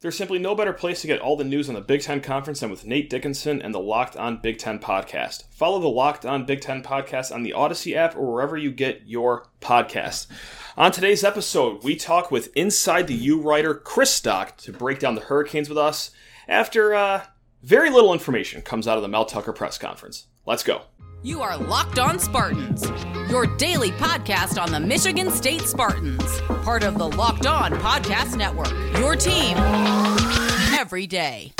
There's simply no better place to get all the news on the Big Ten Conference than with Nate Dickinson and the Locked On Big Ten podcast. Follow the Locked On Big Ten podcast on the Odyssey app or wherever you get your podcasts. On today's episode, we talk with Inside the U writer Chris Stock to break down the Hurricanes with us after uh, very little information comes out of the Mel Tucker press conference. Let's go. You are Locked On Spartans, your daily podcast on the Michigan State Spartans, part of the Locked On Podcast Network. Your team every day.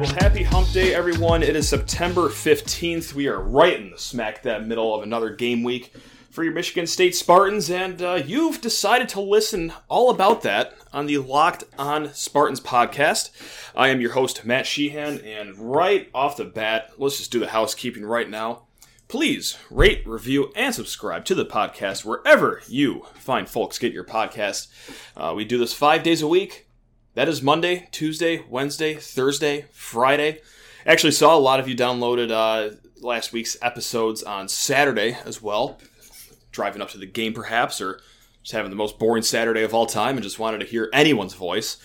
Well, happy hump day, everyone. It is September 15th. We are right in the smack that middle of another game week for your Michigan State Spartans, and uh, you've decided to listen all about that on the Locked On Spartans podcast. I am your host, Matt Sheehan, and right off the bat, let's just do the housekeeping right now. Please rate, review, and subscribe to the podcast wherever you find folks get your podcast. Uh, we do this five days a week. That is Monday, Tuesday, Wednesday, Thursday, Friday. Actually, saw a lot of you downloaded uh, last week's episodes on Saturday as well driving up to the game perhaps, or having the most boring Saturday of all time and just wanted to hear anyone's voice.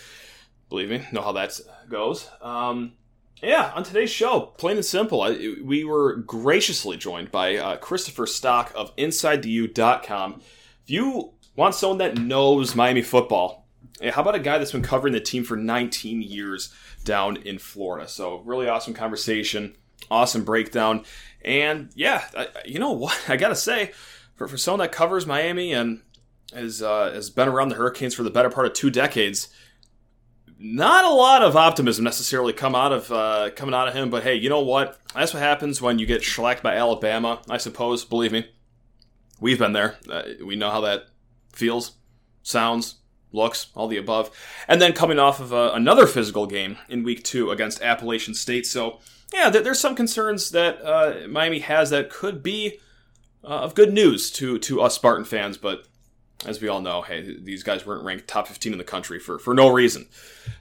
Believe me, know how that goes. Um, yeah, on today's show, plain and simple, I, we were graciously joined by uh, Christopher Stock of InsideTheU.com. If you want someone that knows Miami football, how about a guy that's been covering the team for 19 years down in Florida? So, really awesome conversation, awesome breakdown. And yeah, I, you know what? I got to say, for, for someone that covers Miami and has uh, has been around the Hurricanes for the better part of two decades, not a lot of optimism necessarily come out of uh, coming out of him. But hey, you know what? That's what happens when you get shellacked by Alabama. I suppose. Believe me, we've been there. Uh, we know how that feels, sounds, looks, all the above. And then coming off of uh, another physical game in Week Two against Appalachian State. So yeah, there's some concerns that uh, Miami has that could be uh, of good news to to us Spartan fans, but as we all know, hey, these guys weren't ranked top 15 in the country for, for no reason.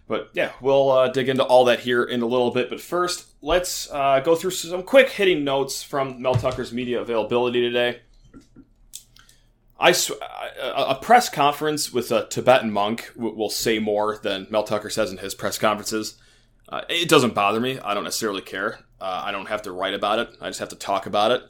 But yeah, we'll uh, dig into all that here in a little bit. But first, let's uh, go through some quick hitting notes from Mel Tucker's media availability today. I sw- a press conference with a Tibetan monk will say more than Mel Tucker says in his press conferences. Uh, it doesn't bother me. I don't necessarily care. Uh, I don't have to write about it. I just have to talk about it.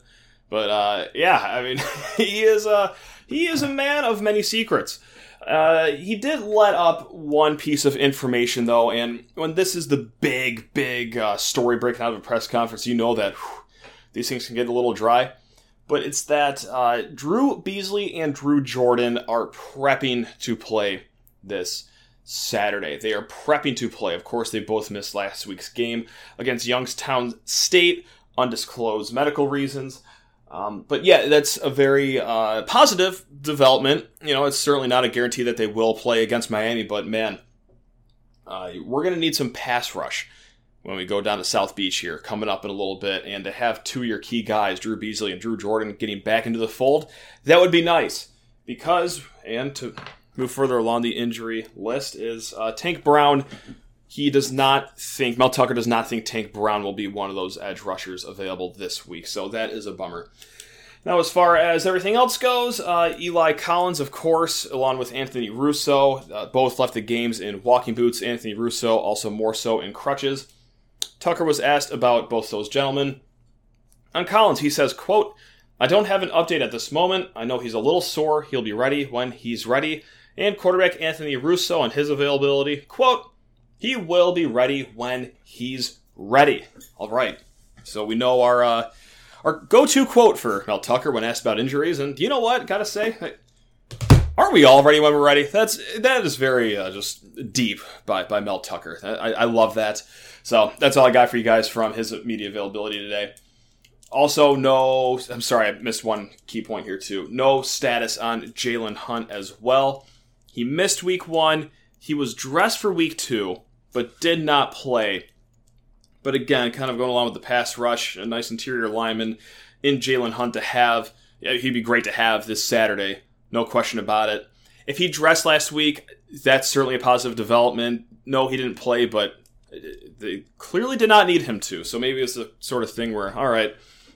But uh, yeah, I mean, he is a he is a man of many secrets. Uh, he did let up one piece of information though, and when this is the big, big uh, story breaking out of a press conference, you know that whew, these things can get a little dry. But it's that uh, Drew Beesley and Drew Jordan are prepping to play this Saturday. They are prepping to play. Of course, they both missed last week's game against Youngstown State, undisclosed medical reasons. Um, but yeah, that's a very uh, positive development. You know, it's certainly not a guarantee that they will play against Miami, but man, uh, we're going to need some pass rush when we go down to South Beach here, coming up in a little bit, and to have two of your key guys, Drew Beesley and Drew Jordan, getting back into the fold, that would be nice. Because, and to move further along the injury list, is uh, Tank Brown he does not think Mel Tucker does not think Tank Brown will be one of those edge rushers available this week. So that is a bummer. Now, as far as everything else goes, uh, Eli Collins, of course, along with Anthony Russo, uh, both left the games in walking boots. Anthony Russo also more so in crutches. Tucker was asked about both those gentlemen. On Collins, he says, quote, I don't have an update at this moment. I know he's a little sore. He'll be ready when he's ready. And quarterback Anthony Russo on his availability, quote, he will be ready when he's ready. All right. So we know our uh, our go-to quote for Mel Tucker when asked about injuries, and you know what? Gotta say, aren't we all ready when we're ready? That's that is very uh, just deep by by Mel Tucker. I, I love that. So that's all I got for you guys from his media availability today. Also, no, I'm sorry, I missed one key point here too. No status on Jalen Hunt as well. He missed week one. He was dressed for week two but did not play. But again, kind of going along with the pass rush, a nice interior lineman in Jalen Hunt to have. He'd be great to have this Saturday, no question about it. If he dressed last week, that's certainly a positive development. No, he didn't play, but they clearly did not need him to. So maybe it's the sort of thing where, all right,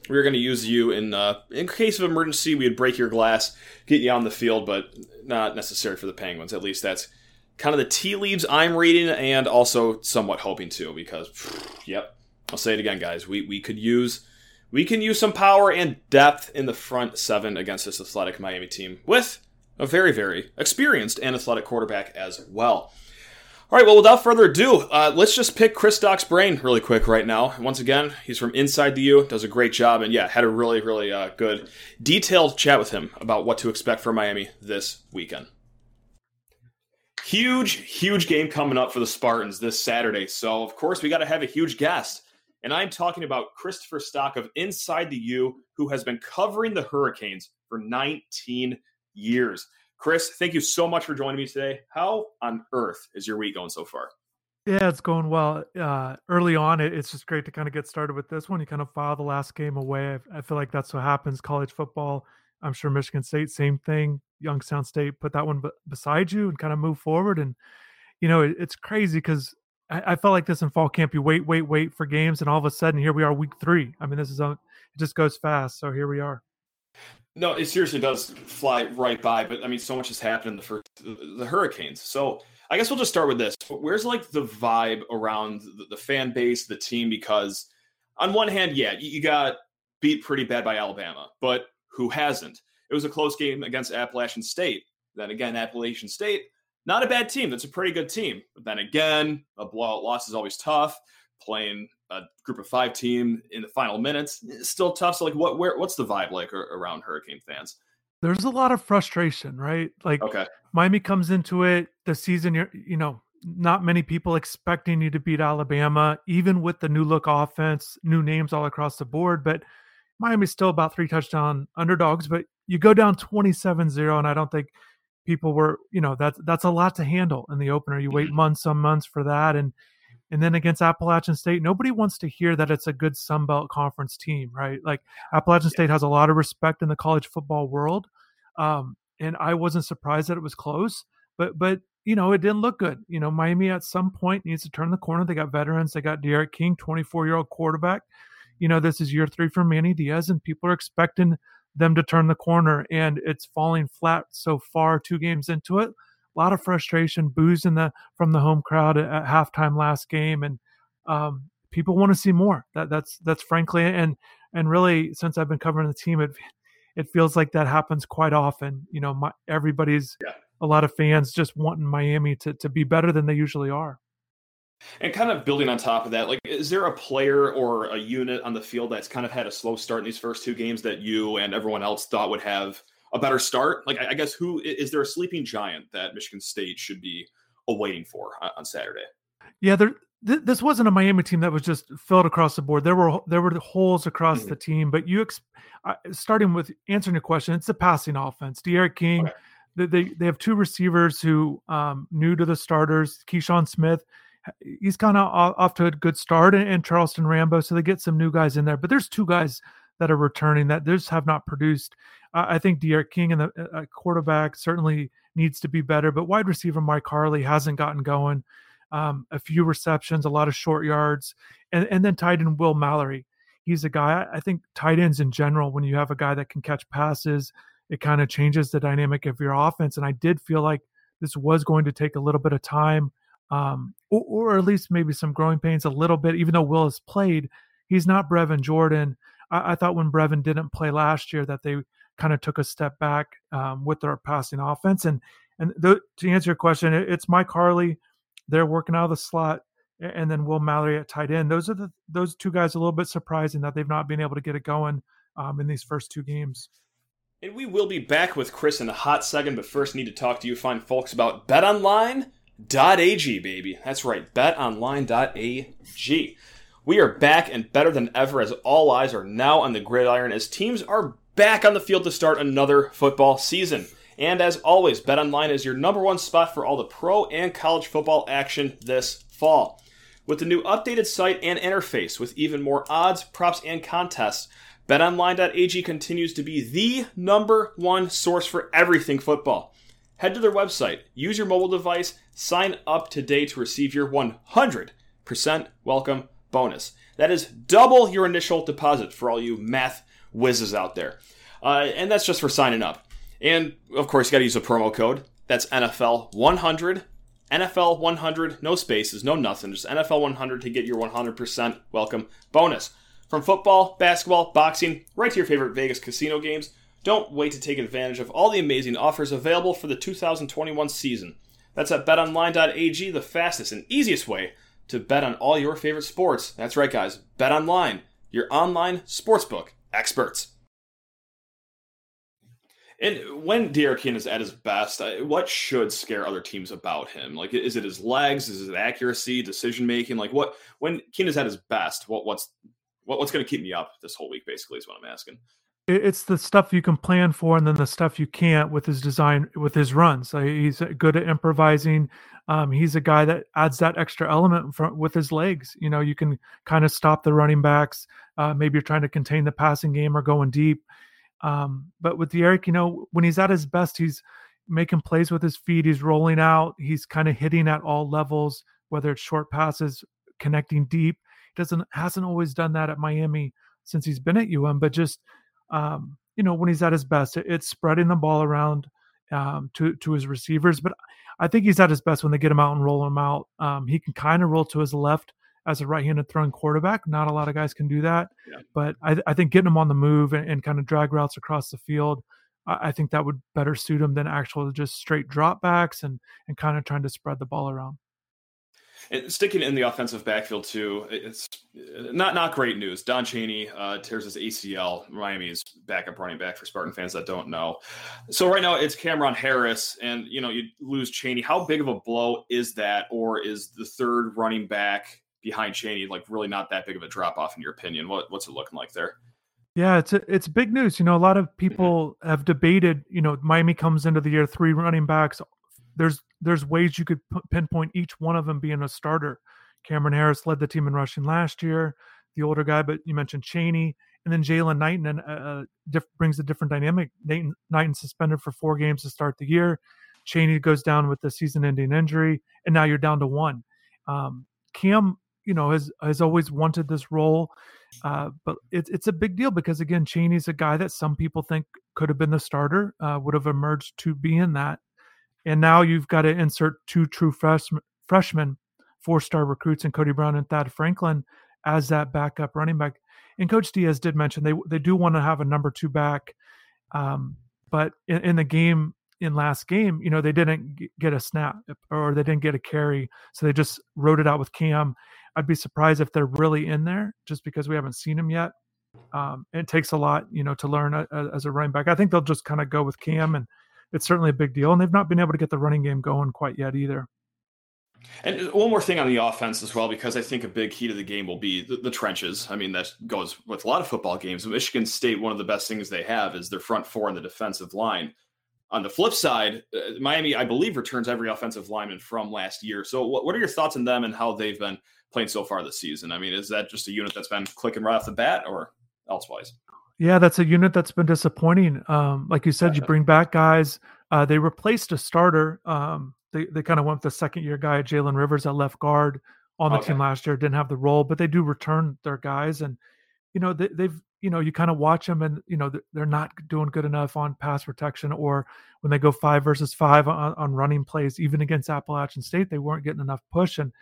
we are going to use you in uh, in case of emergency. We'd break your glass, get you on the field, but not necessary for the Penguins. At least that's kind of the tea leaves I'm reading, and also somewhat hoping to. Because, yep, I'll say it again, guys. We we could use we can use some power and depth in the front seven against this athletic Miami team with a very very experienced and athletic quarterback as well. All right, well, without further ado, uh, let's just pick Chris Stock's brain really quick right now. Once again, he's from Inside the U, does a great job, and yeah, had a really, really uh, good, detailed chat with him about what to expect from Miami this weekend. Huge, huge game coming up for the Spartans this Saturday. So, of course, we got to have a huge guest. And I'm talking about Christopher Stock of Inside the U, who has been covering the Hurricanes for 19 years. Chris, thank you so much for joining me today. How on earth is your week going so far? Yeah, it's going well. Uh, early on, it, it's just great to kind of get started with this one. You kind of file the last game away. I, I, feel like that's what happens. College football, I'm sure Michigan State, same thing. Youngstown State, put that one b- beside you and kind of move forward. And you know, it, it's crazy because I, I, felt like this in fall camp. You wait, wait, wait for games, and all of a sudden, here we are, week three. I mean, this is a, it just goes fast. So here we are. No, it seriously does fly right by. But I mean, so much has happened in the first the Hurricanes. So I guess we'll just start with this. Where's like the vibe around the, the fan base, the team? Because on one hand, yeah, you, you got beat pretty bad by Alabama, but who hasn't? It was a close game against Appalachian State. Then again, Appalachian State, not a bad team. That's a pretty good team. But then again, a blowout loss is always tough. Playing a group of five team in the final minutes is still tough. So like what where what's the vibe like around Hurricane fans? There's a lot of frustration, right? Like okay. Miami comes into it the season you're you know, not many people expecting you to beat Alabama, even with the new look offense, new names all across the board. But Miami's still about three touchdown underdogs, but you go down 27-0, and I don't think people were, you know, that's that's a lot to handle in the opener. You wait mm-hmm. months, some months for that. And and then against Appalachian State, nobody wants to hear that it's a good Sun Belt Conference team, right? Like Appalachian State has a lot of respect in the college football world, um, and I wasn't surprised that it was close. But but you know it didn't look good. You know Miami at some point needs to turn the corner. They got veterans. They got D'Eriq King, 24 year old quarterback. You know this is year three for Manny Diaz, and people are expecting them to turn the corner, and it's falling flat so far. Two games into it a lot of frustration, boos in the from the home crowd at, at halftime last game, and um, people want to see more. That that's that's frankly and and really since I've been covering the team, it it feels like that happens quite often. You know, my, everybody's yeah. a lot of fans just wanting Miami to to be better than they usually are. And kind of building on top of that, like, is there a player or a unit on the field that's kind of had a slow start in these first two games that you and everyone else thought would have a better start? Like, I guess who is there a sleeping giant that Michigan State should be awaiting for on Saturday? Yeah, there. Th- this wasn't a Miami team that was just filled across the board. There were there were holes across mm-hmm. the team, but you ex- uh, starting with answering your question, it's a passing offense. D'Eriq King, okay. they, they they have two receivers who um, new to the starters. Keyshawn Smith, he's kind of off to a good start, and Charleston Rambo. So they get some new guys in there, but there's two guys that are returning that just have not produced. Uh, I think D'Eriq King and the uh, quarterback certainly needs to be better, but wide receiver Mike Harley hasn't gotten going. Um, a few receptions, a lot of short yards, and, and then tight end Will Mallory. He's a guy, I think tight ends in general, when you have a guy that can catch passes, it kind of changes the dynamic of your offense. And I did feel like this was going to take a little bit of time, um, or, or, at least maybe some growing pains a little bit, even though Will has played. He's not Brevin Jordan. I, I thought when Brevin didn't play last year that they kind of took a step back um, with their passing offense. And and the, to answer your question, it, it's Mike Harley. They're working out of the slot, and then Will Mallory at tight end. Those are the those two guys. A little bit surprising that they've not been able to get it going um, in these first two games. And we will be back with Chris in a hot second, but first need to talk to you fine folks about BetOnline.ag, baby. That's right, BetOnline.ag. We are back and better than ever as all eyes are now on the gridiron as teams are back on the field to start another football season. And as always, BetOnline is your number one spot for all the pro and college football action this fall. With the new updated site and interface with even more odds, props, and contests, betonline.ag continues to be the number one source for everything football. Head to their website, use your mobile device, sign up today to receive your 100% welcome bonus. That is double your initial deposit for all you math whizzes out there. Uh, and that's just for signing up. And of course, you got to use a promo code. That's NFL 100. NFL 100, no spaces, no nothing, just NFL 100 to get your 100% welcome bonus. From football, basketball, boxing, right to your favorite Vegas casino games, don't wait to take advantage of all the amazing offers available for the 2021 season. That's at betonline.ag, the fastest and easiest way to bet on all your favorite sports. That's right, guys. BetOnline, your online sportsbook experts. And when D'Eriq King is at his best, what should scare other teams about him? Like, is it his legs? Is it accuracy, decision making? Like, what when King is at his best? What what's what, what's going to keep me up this whole week? Basically, is what I'm asking. It's the stuff you can plan for, and then the stuff you can't with his design, with his runs. he's good at improvising. Um, he's a guy that adds that extra element with his legs. You know, you can kind of stop the running backs. Uh, maybe you're trying to contain the passing game or going deep um, but with D'Eriq you know, when he's at his best, he's making plays with his feet. He's rolling out. He's kind of hitting at all levels, whether it's short passes, connecting deep. He doesn't hasn't always done that at Miami since he's been at UM, but just um, you know, when he's at his best, it's spreading the ball around um, to to his receivers. But I think he's at his best when they get him out and roll him out. Um, he can kind of roll to his left as a right-handed throwing quarterback. Not a lot of guys can do that, yeah. but I, I, think getting him on the move and, and, kind of drag routes across the field, I, I, think that would better suit him than actual just straight dropbacks and and kind of trying to spread the ball around. And sticking in the offensive backfield too, it's uh, not not great news. Don Chaney uh, tears his ACL. Miami's backup running back for Spartan fans that don't know. So right now it's Cameron Harris, and you know you lose Chaney. How big of a blow is that, or is the third running back behind Chaney, like really not that big of a drop off in your opinion. What what's it looking like there? Yeah, it's a, it's big news. You know, a lot of mm-hmm. people have debated. You know, Miami comes into the year three running backs. There's there's ways you could p- pinpoint each one of them being a starter. Cameron Harris led the team in rushing last year. The older guy, but you mentioned Chaney, and then Jaylan Knighton and uh, uh, diff- brings a different dynamic. Knighton, Knighton suspended for four games to start the year. Chaney goes down with the season-ending injury, and now you're down to one. Um, Cam you know has has always wanted this role uh, but it's it's a big deal because again Chaney's a guy that some people think could have been the starter uh, would have emerged to be in that and now you've got to insert two true freshmen freshmen four star recruits in Cody Brown and Thad Franklin as that backup running back and Coach Diaz did mention they they do want to have a number two back um, but in, in the game in last game, you know, they didn't get a snap or they didn't get a carry. So they just wrote it out with Cam. I'd be surprised if they're really in there just because we haven't seen them yet. Um, it takes a lot, you know, to learn a, a, as a running back. I think they'll just kind of go with Cam, and it's certainly a big deal. And they've not been able to get the running game going quite yet either. And uh, one more thing on the offense as well, because I think a big key to the game will be the, the, trenches. I mean, that goes with a lot of football games. Michigan State, one of the best things they have is their front four and the defensive line. On the flip side, uh, Miami, I believe, returns every offensive lineman from last year. So, what, what are your thoughts on them and how they've been playing so far this season? I mean, is that just a unit that's been clicking right off the bat or elsewise? Yeah, that's a unit that's been disappointing. Um, like you said, you bring back guys. Uh, they replaced a starter. Um, they they kind of went with the second year guy, Jalen Rivers, at left guard on the okay. team last year. Didn't have the role, but they do return their guys, and you know they, they've you know you kind of watch them, and you know they're not doing good enough on pass protection, or when they go five versus five on, on running plays, even against Appalachian State, they weren't getting enough push and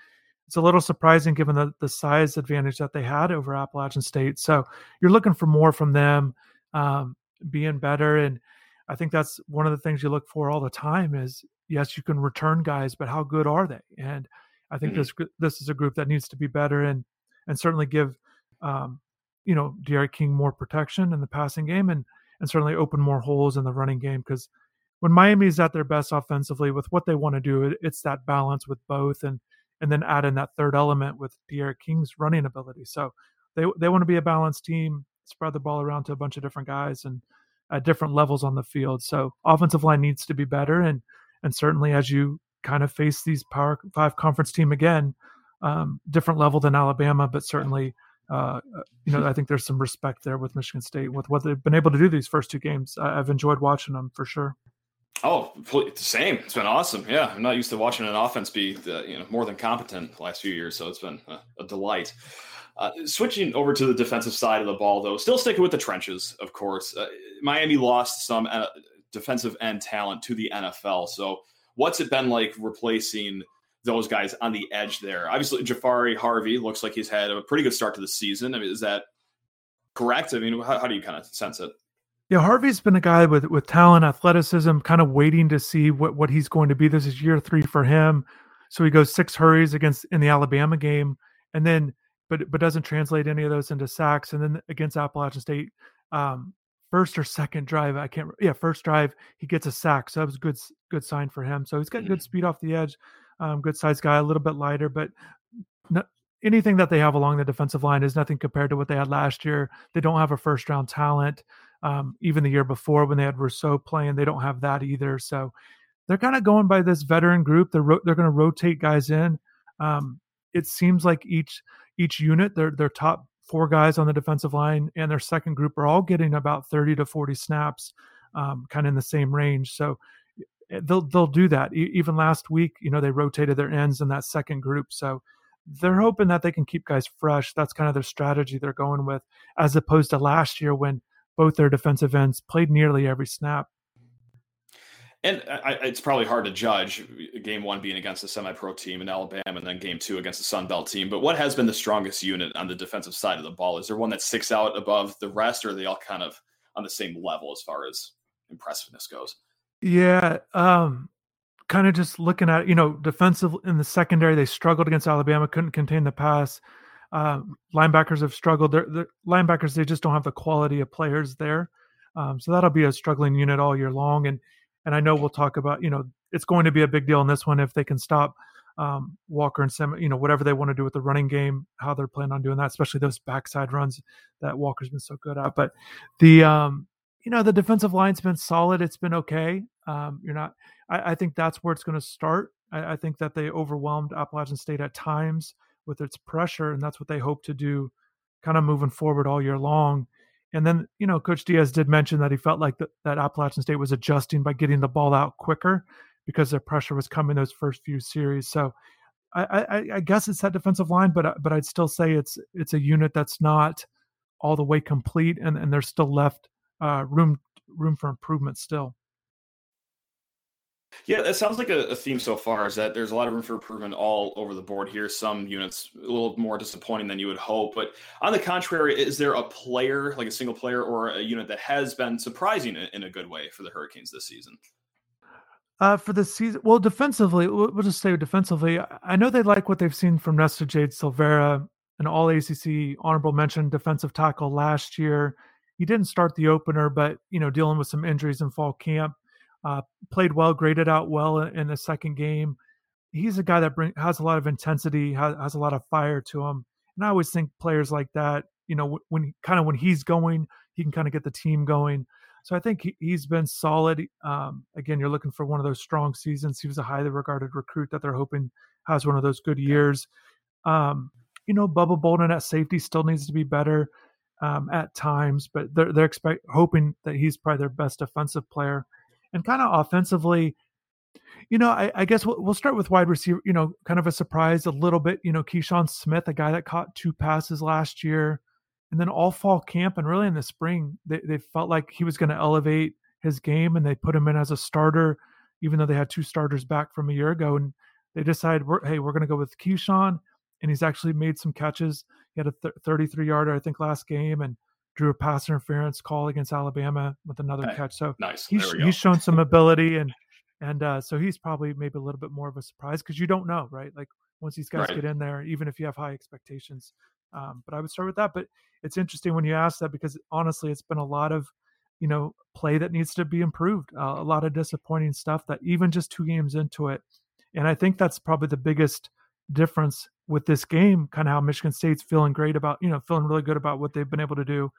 it's a little surprising given the, the size advantage that they had over Appalachian State. So you're looking for more from them, um, being better. And I think that's one of the things you look for all the time is yes, you can return guys, but how good are they? And I think mm-hmm. this this is a group that needs to be better and and certainly give um, you know D'Eriq King more protection in the passing game and and certainly open more holes in the running game because when Miami's at their best offensively with what they want to do, it, it's that balance with both and and then add in that third element with D'Eriq King's running ability. So they they want to be a balanced team, spread the ball around to a bunch of different guys and at different levels on the field. So offensive line needs to be better, and and certainly as you kind of face these Power Five conference team again, um, different level than Alabama, but certainly. Uh, uh you know, I think there's some respect there with Michigan State with what they've been able to do these first two games. I've enjoyed watching them for sure. Oh, the same. It's been awesome. Yeah, I'm not used to watching an offense be the, you know more than competent the last few years, so it's been a, a delight. Uh, switching over to the defensive side of the ball, though, still sticking with the trenches, of course. Uh, Miami lost some uh, defensive end talent to the NFL. So, what's it been like replacing those guys on the edge there? Obviously, Jahfari Harvey looks like he's had a pretty good start to the season. I mean, is that correct? I mean, how, how do you kind of sense it? Yeah, Harvey's been a guy with with talent, athleticism, kind of waiting to see what what he's going to be. This is year three for him. So he goes six hurries against in the Alabama game, and then but but doesn't translate any of those into sacks. And then against Appalachian State, um, first or second drive, I can't. Yeah, first drive he gets a sack, so that was a good good sign for him. So he's got good mm-hmm. speed off the edge, um, good size guy, a little bit lighter, but no, anything that they have along the defensive line is nothing compared to what they had last year. They don't have a first round talent. Um, even the year before when they had Rousseau playing, they don't have that either. So they're kind of going by this veteran group. They're ro- they're going to rotate guys in. Um, it seems like each each unit, their their top four guys on the defensive line and their second group are all getting about 30 to 40 snaps, um, kind of in the same range. So eh, they'll they'll do that. E- even last week, you know, they rotated their ends in that second group. So they're hoping that they can keep guys fresh. That's kind of their strategy they're going with, as opposed to last year when both their defensive ends played nearly every snap. And I, it's probably hard to judge game one being against a semi-pro team in Alabama, and then game two against the Sun Belt team. But what has been the strongest unit on the defensive side of the ball? Is there one that sticks out above the rest, or are they all kind of on the same level as far as impressiveness goes? Yeah, um, kind of just looking at you know defensive in the secondary, they struggled against Alabama, couldn't contain the pass. Uh, linebackers have struggled. They're, linebackers they just don't have the quality of players there, um, so that'll be a struggling unit all year long. And and I know we'll talk about, you know, it's going to be a big deal in this one if they can stop um, Walker and Sam, you know, whatever they want to do with the running game, how they're planning on doing that, especially those backside runs that Walker's been so good at. But the, um, you know, the defensive line's been solid. It's been okay. Um, you're not, I, I think that's where it's going to start. I, I think that they overwhelmed Appalachian State at times with its pressure, and that's what they hope to do kind of moving forward all year long. And then, you know, Coach Diaz did mention that he felt like the, that Appalachian State was adjusting by getting the ball out quicker because the pressure was coming those first few series. So I, I, I guess it's that defensive line, but uh, but I'd still say it's it's a unit that's not all the way complete, and, and there's still left uh, room room for improvement still. Yeah, it sounds like a, a, theme so far is that there's a lot of room for improvement all over the board here. Some units a little more disappointing than you would hope, but on the contrary, is there a player, like a single player, or a unit that has been surprising in a good way for the Hurricanes this season? Uh, for the season, well, defensively, we'll just say defensively. I know they like what they've seen from Nesta Jade Silvera, an All ACC honorable mention defensive tackle last year. He didn't start the opener, but you know, dealing with some injuries in fall camp uh, played well, graded out well in the second game. He's a guy that bring, has a lot of intensity, has, has a lot of fire to him. And I always think players like that, you know, when kind of when he's going, he can kind of get the team going. So I think he, has been solid. Um, again, you're looking for one of those strong seasons. He was a highly regarded recruit that they're hoping has one of those good years. Um, you know, Bubba Bolden at safety still needs to be better um, at times, but they're they're expect hoping that he's probably their best defensive player and kind of offensively, you know, I, I guess we'll, we'll, start with wide receiver. You know, kind of a surprise a little bit. You know, Keyshawn Smith, a guy that caught two passes last year, and then all fall camp and really in the spring, they, they felt like he was going to elevate his game, and they put him in as a starter, even though they had two starters back from a year ago. And they decided, we're, hey, we're going to go with Keyshawn, and he's actually made some catches. He had a th- 33 yarder, I think, last game, and drew a pass interference call against Alabama with another catch. So nice. He's, he's shown some ability and and uh, so he's probably maybe a little bit more of a surprise because you don't know, right? Like once these guys right. get in there, even if you have high expectations. Um, but I would start with that. But it's interesting when you ask that because honestly, it's been a lot of you know play that needs to be improved, uh, a lot of disappointing stuff that even just two games into it, and I think that's probably the biggest difference with this game, kind of how Michigan State's feeling great about, you know, feeling really good about what they've been able to do,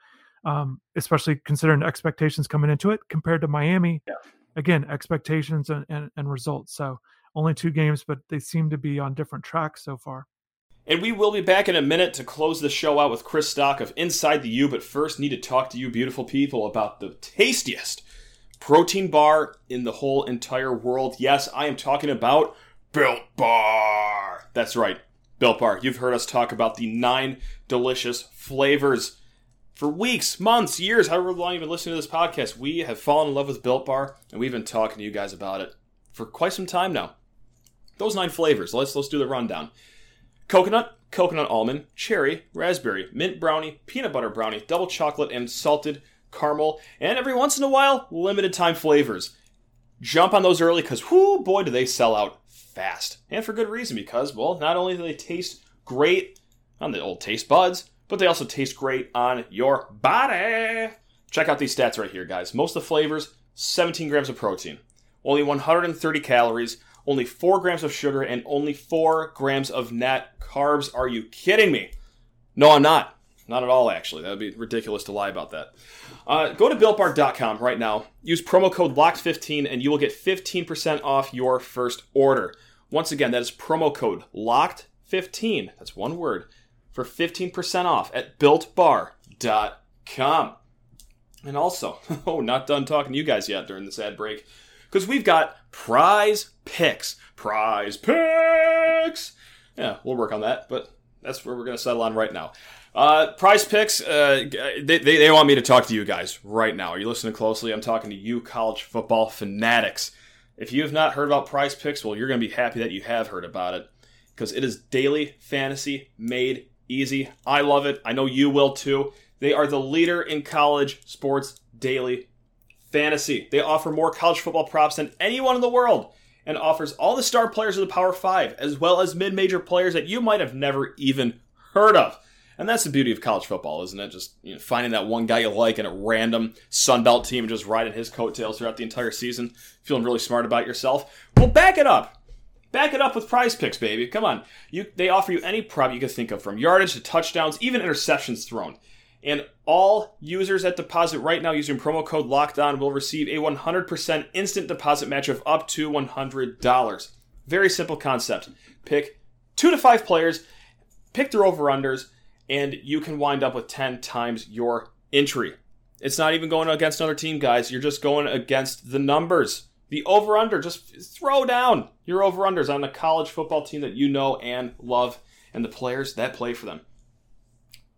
um, especially considering expectations coming into it compared to Miami. Yeah. Again, expectations and, and, and results. So only two games, but they seem to be on different tracks so far. And we will be back in a minute to close the show out with Chris Stock of Inside the U. But first, need to talk to you, beautiful people, about the tastiest protein bar in the whole entire world. Yes, I am talking about Built Bar. That's right. Built Bar. You've heard us talk about the nine delicious flavors for weeks, months, years, however long you've been listening to this podcast. We have fallen in love with Built Bar, and we've been talking to you guys about it for quite some time now. Those nine flavors. Let's let's do the rundown. Coconut, coconut almond, cherry, raspberry, mint brownie, peanut butter brownie, double chocolate, and salted caramel, and every once in a while, limited time flavors. Jump on those early because, whoo, boy, do they sell out fast. And for good reason because, well, not only do they taste great on the old taste buds, but they also taste great on your body. Check out these stats right here, guys. Most of the flavors, 17 grams of protein, only 130 calories, only 4 grams of sugar, and only 4 grams of net carbs. Are you kidding me? No, I'm not. Not at all, actually. That would be ridiculous to lie about that. Uh, go to builtbar.com right now. Use promo code LOCKED15 and you will get 15% off your first order. Once again, that is promo code LOCKED15. That's one word for 15% off at builtbar.com. And also, oh, not done talking to you guys yet during this ad break because we've got prize picks. Prize picks! Yeah, we'll work on that, but that's where we're going to settle on right now. Uh, prize picks, uh, they, they, they want me to talk to you guys right now. Are you listening closely? I'm talking to you, college football fanatics. If you have not heard about prize picks, well, you're going to be happy that you have heard about it because it is daily fantasy made easy. I love it. I know you will too. They are the leader in college sports daily fantasy. They offer more college football props than anyone in the world and offers all the star players of the Power 5 as well as mid-major players that you might have never even heard of. And that's the beauty of college football, isn't it? Just you know, finding that one guy you like in a random Sunbelt team and just riding his coattails throughout the entire season, feeling really smart about yourself. Well, back it up. Back it up with prize picks, baby. Come on. You, they offer you any prop you can think of, from yardage to touchdowns, even interceptions thrown. And all users that deposit right now using promo code Locked On will receive a 100% instant deposit match of up to $100. Very simple concept. Pick two to five players, pick their over unders, and you can wind up with 10 times your entry. It's not even going against another team, guys. You're just going against the numbers. The over under, just throw down your over unders on the college football team that you know and love and the players that play for them.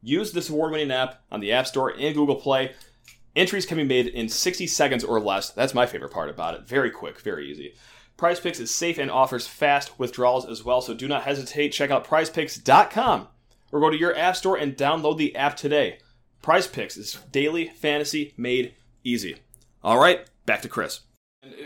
Use this award winning app on the App Store and Google Play. Entries can be made in 60 seconds or less. That's my favorite part about it. Very quick, very easy. Prize Picks is safe and offers fast withdrawals as well, so do not hesitate. Check out prizepicks.com or go to your app store and download the app today. Prize Picks is daily fantasy made easy. All right, back to Chris.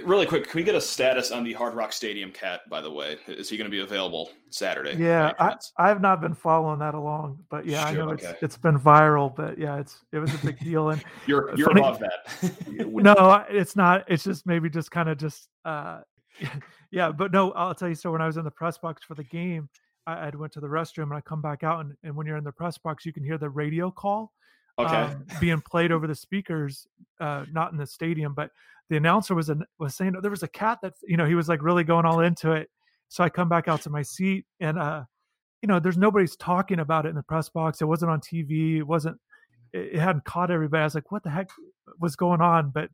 Really quick, can we get a status on the Hard Rock Stadium cat? By the way, is he going to be available Saturday? Yeah, I, I have not been following that along, but yeah, sure, I know okay. it's it's been viral. But yeah, it's it was a big deal, and you're you're funny, above that. no, it's not. It's just maybe just kind of just uh, yeah. But no, I'll tell you. So when I was in the press box for the game, I, went to the restroom and I come back out, and, and when you're in the press box, you can hear the radio call okay. um, being played over the speakers, uh, not in the stadium, but the announcer was an, was saying there was a cat that you know he was like really going all into it. So I come back out to my seat, and uh, you know, there's nobody's talking about it in the press box. It wasn't on TV. It wasn't. It, it hadn't caught everybody. I was like, what the heck was going on? But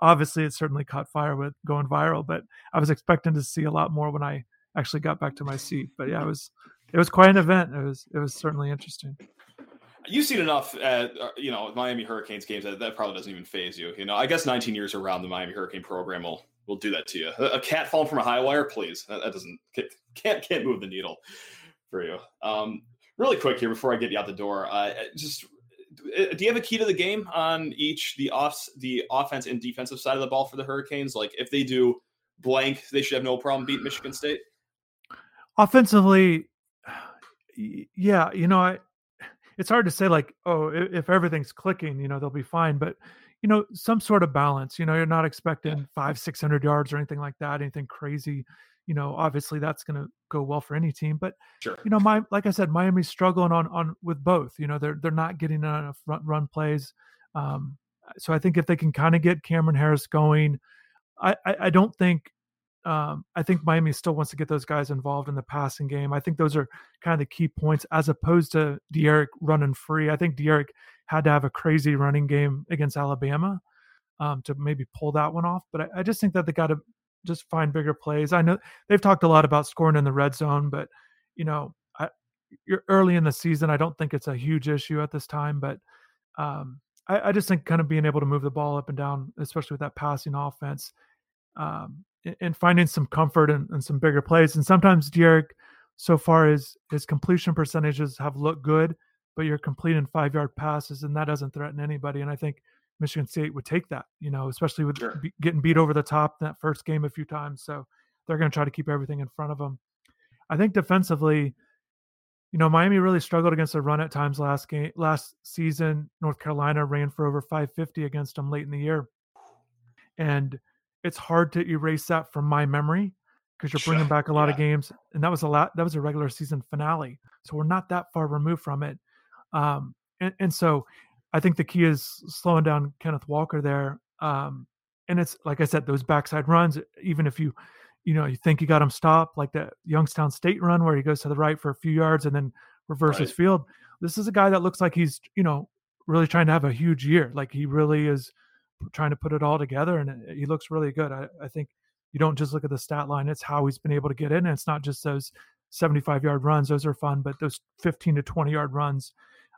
obviously, it certainly caught fire with going viral. But I was expecting to see a lot more when I actually got back to my seat. But yeah, it was it was quite an event. It was it was certainly interesting. You've seen enough at uh, you know Miami Hurricanes games that that probably doesn't even faze you. You know, I guess 19 years around the Miami Hurricane program will will do that to you. A, a cat falling from a high wire, please. That, that, doesn't can't can't move the needle for you. Um, really quick here before I get you out the door, uh, just uh, do you have a key to the game on each the off the offense and defensive side of the ball for the Hurricanes? Like if they do blank, they should have no problem beating Michigan State. Offensively, yeah, you know, I it's hard to say like, oh, if everything's clicking, you know, they'll be fine. But you know, some sort of balance. You know, you're not expecting five, six hundred yards or anything like that, anything crazy. You know, obviously that's going to go well for any team. But sure. you know, my like I said, Miami's struggling on on with both. You know, they're they're not getting enough run, run plays. Um, so I think if they can kind of get Cameron Harris going, I, I, I don't think um, I think Miami still wants to get those guys involved in the passing game. I think those are kind of the key points as opposed to D'Eriq running free. I think D'Eriq had to have a crazy running game against Alabama um, to maybe pull that one off. But I, I just think that they got to just find bigger plays. I know they've talked a lot about scoring in the red zone, but you know, I, you're early in the season. I don't think it's a huge issue at this time, but um, I, I, just think kind of being able to move the ball up and down, especially with that passing offense, um, and, and, finding some comfort in, in, some bigger plays. And sometimes D'Eriq, so far his his completion percentages have looked good, but you're completing five yard passes, and that doesn't threaten anybody. And I think Michigan State would take that, you know, especially with sure. be, getting beat over the top that first game a few times. So they're going to try to keep everything in front of them. I think defensively, you know, Miami really struggled against the run at times last game last season. North Carolina ran for over 550 against them late in the year. And it's hard to erase that from my memory because you're bringing back a lot yeah. of games and that was a lot that was a regular season finale. So we're not that far removed from it. Um, and, and so I think the key is slowing down Kenneth Walker there. Um, and it's like I said, those backside runs, even if you you know, you think you got him stopped, like that Youngstown State run where he goes to the right for a few yards and then reverses right. field. This is a guy that looks like he's, you know, really trying to have a huge year. Like he really is trying to put it all together and he looks really good. I, I think you don't just look at the stat line, it's how he's been able to get in. And it's not just those 75 yard runs, those are fun, but those 15 to 20 yard runs,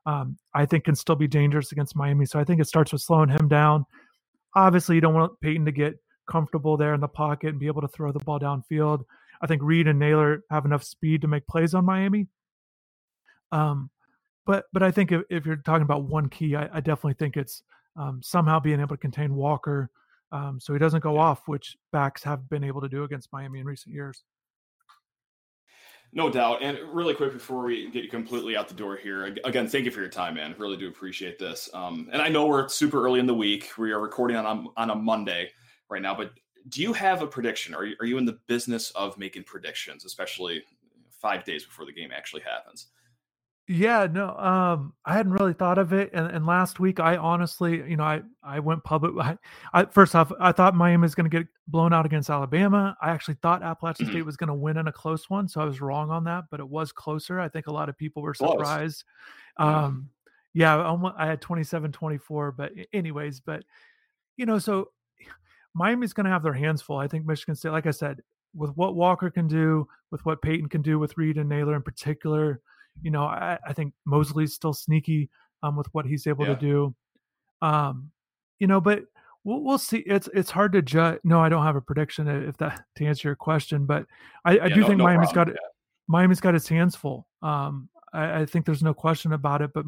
um, I think can still be dangerous against Miami. So I think it starts with slowing him down. Obviously, you don't want Payton to get comfortable there in the pocket and be able to throw the ball downfield. I think Reed and Nailor have enough speed to make plays on Miami. Um, but but I think if, if you're talking about one key, I, I definitely think it's um, somehow being able to contain Walker um, so he doesn't go off, which backs have been able to do against Miami in recent years. No doubt. And really quick before we get you completely out the door here, again, thank you for your time, man. Really do appreciate this. Um, and I know we're super early in the week. We are recording on a, on a Monday right now. But do you have a prediction? Are you, are you in the business of making predictions, especially five days before the game actually happens? Yeah, no, um, I hadn't really thought of it. And, and last week, I honestly, you know, I, I went public. I, I first off, I thought Miami was going to get blown out against Alabama. I actually thought Appalachian mm-hmm. State was going to win in a close one, so I was wrong on that. But it was closer. I think a lot of people were surprised. Um, yeah, I, almost, I had 27-24, but anyways, but you know, so Miami's going to have their hands full. I think Michigan State, like I said, with what Walker can do, with what Payton can do with Reed and Nailor in particular, you know, I, I think Mosley's still sneaky um, with what he's able yeah. to do. Um, you know, but we'll, we'll see. It's it's hard to judge. No, I don't have a prediction if that to answer your question, but I, I yeah, do no, think no Miami's problem. got yeah. Miami's got its hands full. Um, I, I think there's no question about it, but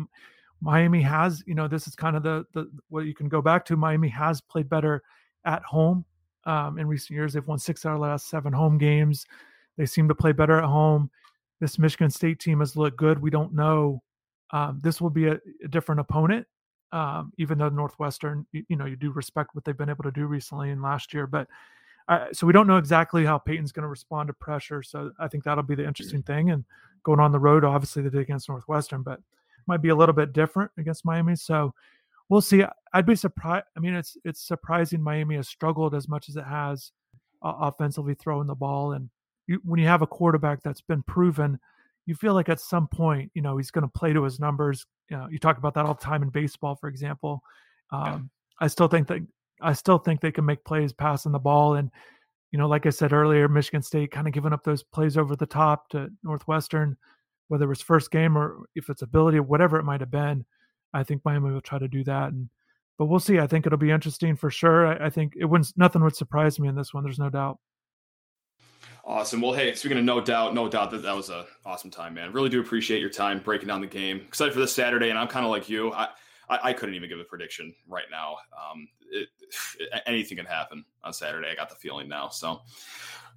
Miami has, you know, this is kind of the the what you can go back to. Miami has played better at home. Um, in recent years, they've won six out of the last seven home games. They seem to play better at home. This Michigan State team has looked good. We don't know. Um, this will be a, a different opponent, um, even though Northwestern, you, you, know, you do respect what they've been able to do recently and last year. But uh, so we don't know exactly how Payton's going to respond to pressure. So I think that'll be the interesting thing. And going on the road, obviously they did against Northwestern, but might be a little bit different against Miami. So we'll see. I'd be surprised. I mean, it's it's surprising Miami has struggled as much as it has uh, offensively throwing the ball, and you, when you have a quarterback that's been proven, you feel like at some point, you know, he's going to play to his numbers. You know, you talk about that all the time in baseball, for example. Um. I still think that I still think they can make plays passing the ball, and you know, like I said earlier, Michigan State kind of giving up those plays over the top to Northwestern, whether it was first game or if it's ability, whatever it might have been. I think Miami will try to do that, and but we'll see. I think it'll be interesting for sure. I, I think it wouldn't nothing would surprise me in this one. There's no doubt. Awesome. Well, hey, speaking of no doubt, no doubt that that was a awesome time, man. Really do appreciate your time breaking down the game. Excited for this Saturday, and I'm kind of like you. I, I, I couldn't even give a prediction right now. Um, it, anything can happen on Saturday. I got the feeling now. So,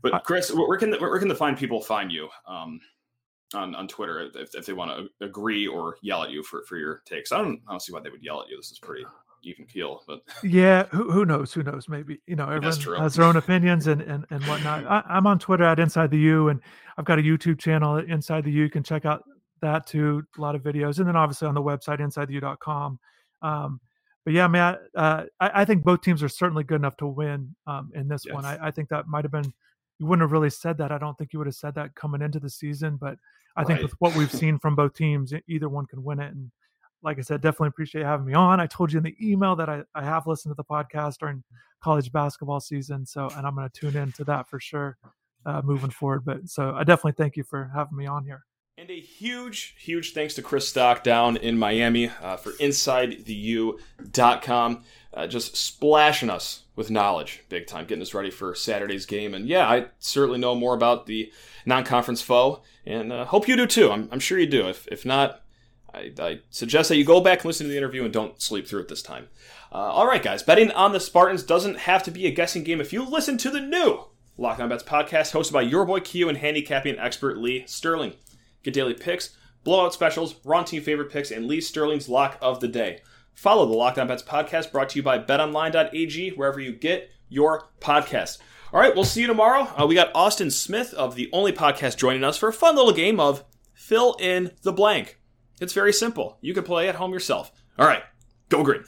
but Chris, where can the, where can the fine people find you? Um, on, on Twitter if, if they want to agree or yell at you for, for your takes. I don't, I don't see why they would yell at you. This is pretty even keel, but yeah, who, who knows? Who knows? Maybe you know everyone has their own opinions and and and whatnot. I, am on Twitter at Inside the U, and I've got a YouTube channel at Inside the U. You can check out that too. A lot of videos, and then obviously on the website InsideTheU.com. Um, but yeah, Matt, uh, I, I, think both teams are certainly good enough to win um, in this yes. one. I, I think that might have been you wouldn't have really said that. I don't think you would have said that coming into the season, but I right. think with what we've seen from both teams, either one can win it. And like I said, definitely appreciate having me on. I told you in the email that I, I have listened to the podcast during college basketball season. So, and I'm going to tune into that for sure uh, moving forward. But so I definitely thank you for having me on here. And a huge, huge thanks to Chris Stock down in Miami uh, for InsideTheU.com. Uh, just splashing us with knowledge big time, getting us ready for Saturday's game. And yeah, I certainly know more about the non conference foe, and uh, hope you do too. I'm, I'm sure you do. If, if not, I, I, suggest that you go back and listen to the interview and don't sleep through it this time. Uh, all right, guys, betting on the Spartans doesn't have to be a guessing game if you listen to the new Locked On Bets podcast hosted by your boy Q and handicapping expert Lee Sterling. Get daily picks, blowout specials, Ron team favorite picks, and Lee Sterling's lock of the day. Follow the Locked On Bets podcast brought to you by betonline.ag wherever you get your podcast. All right, we'll see you tomorrow. Uh, we got Austin Smith of the Only Podcast joining us for a fun little game of fill in the blank. It's very simple. You can play at home yourself. All right, go green.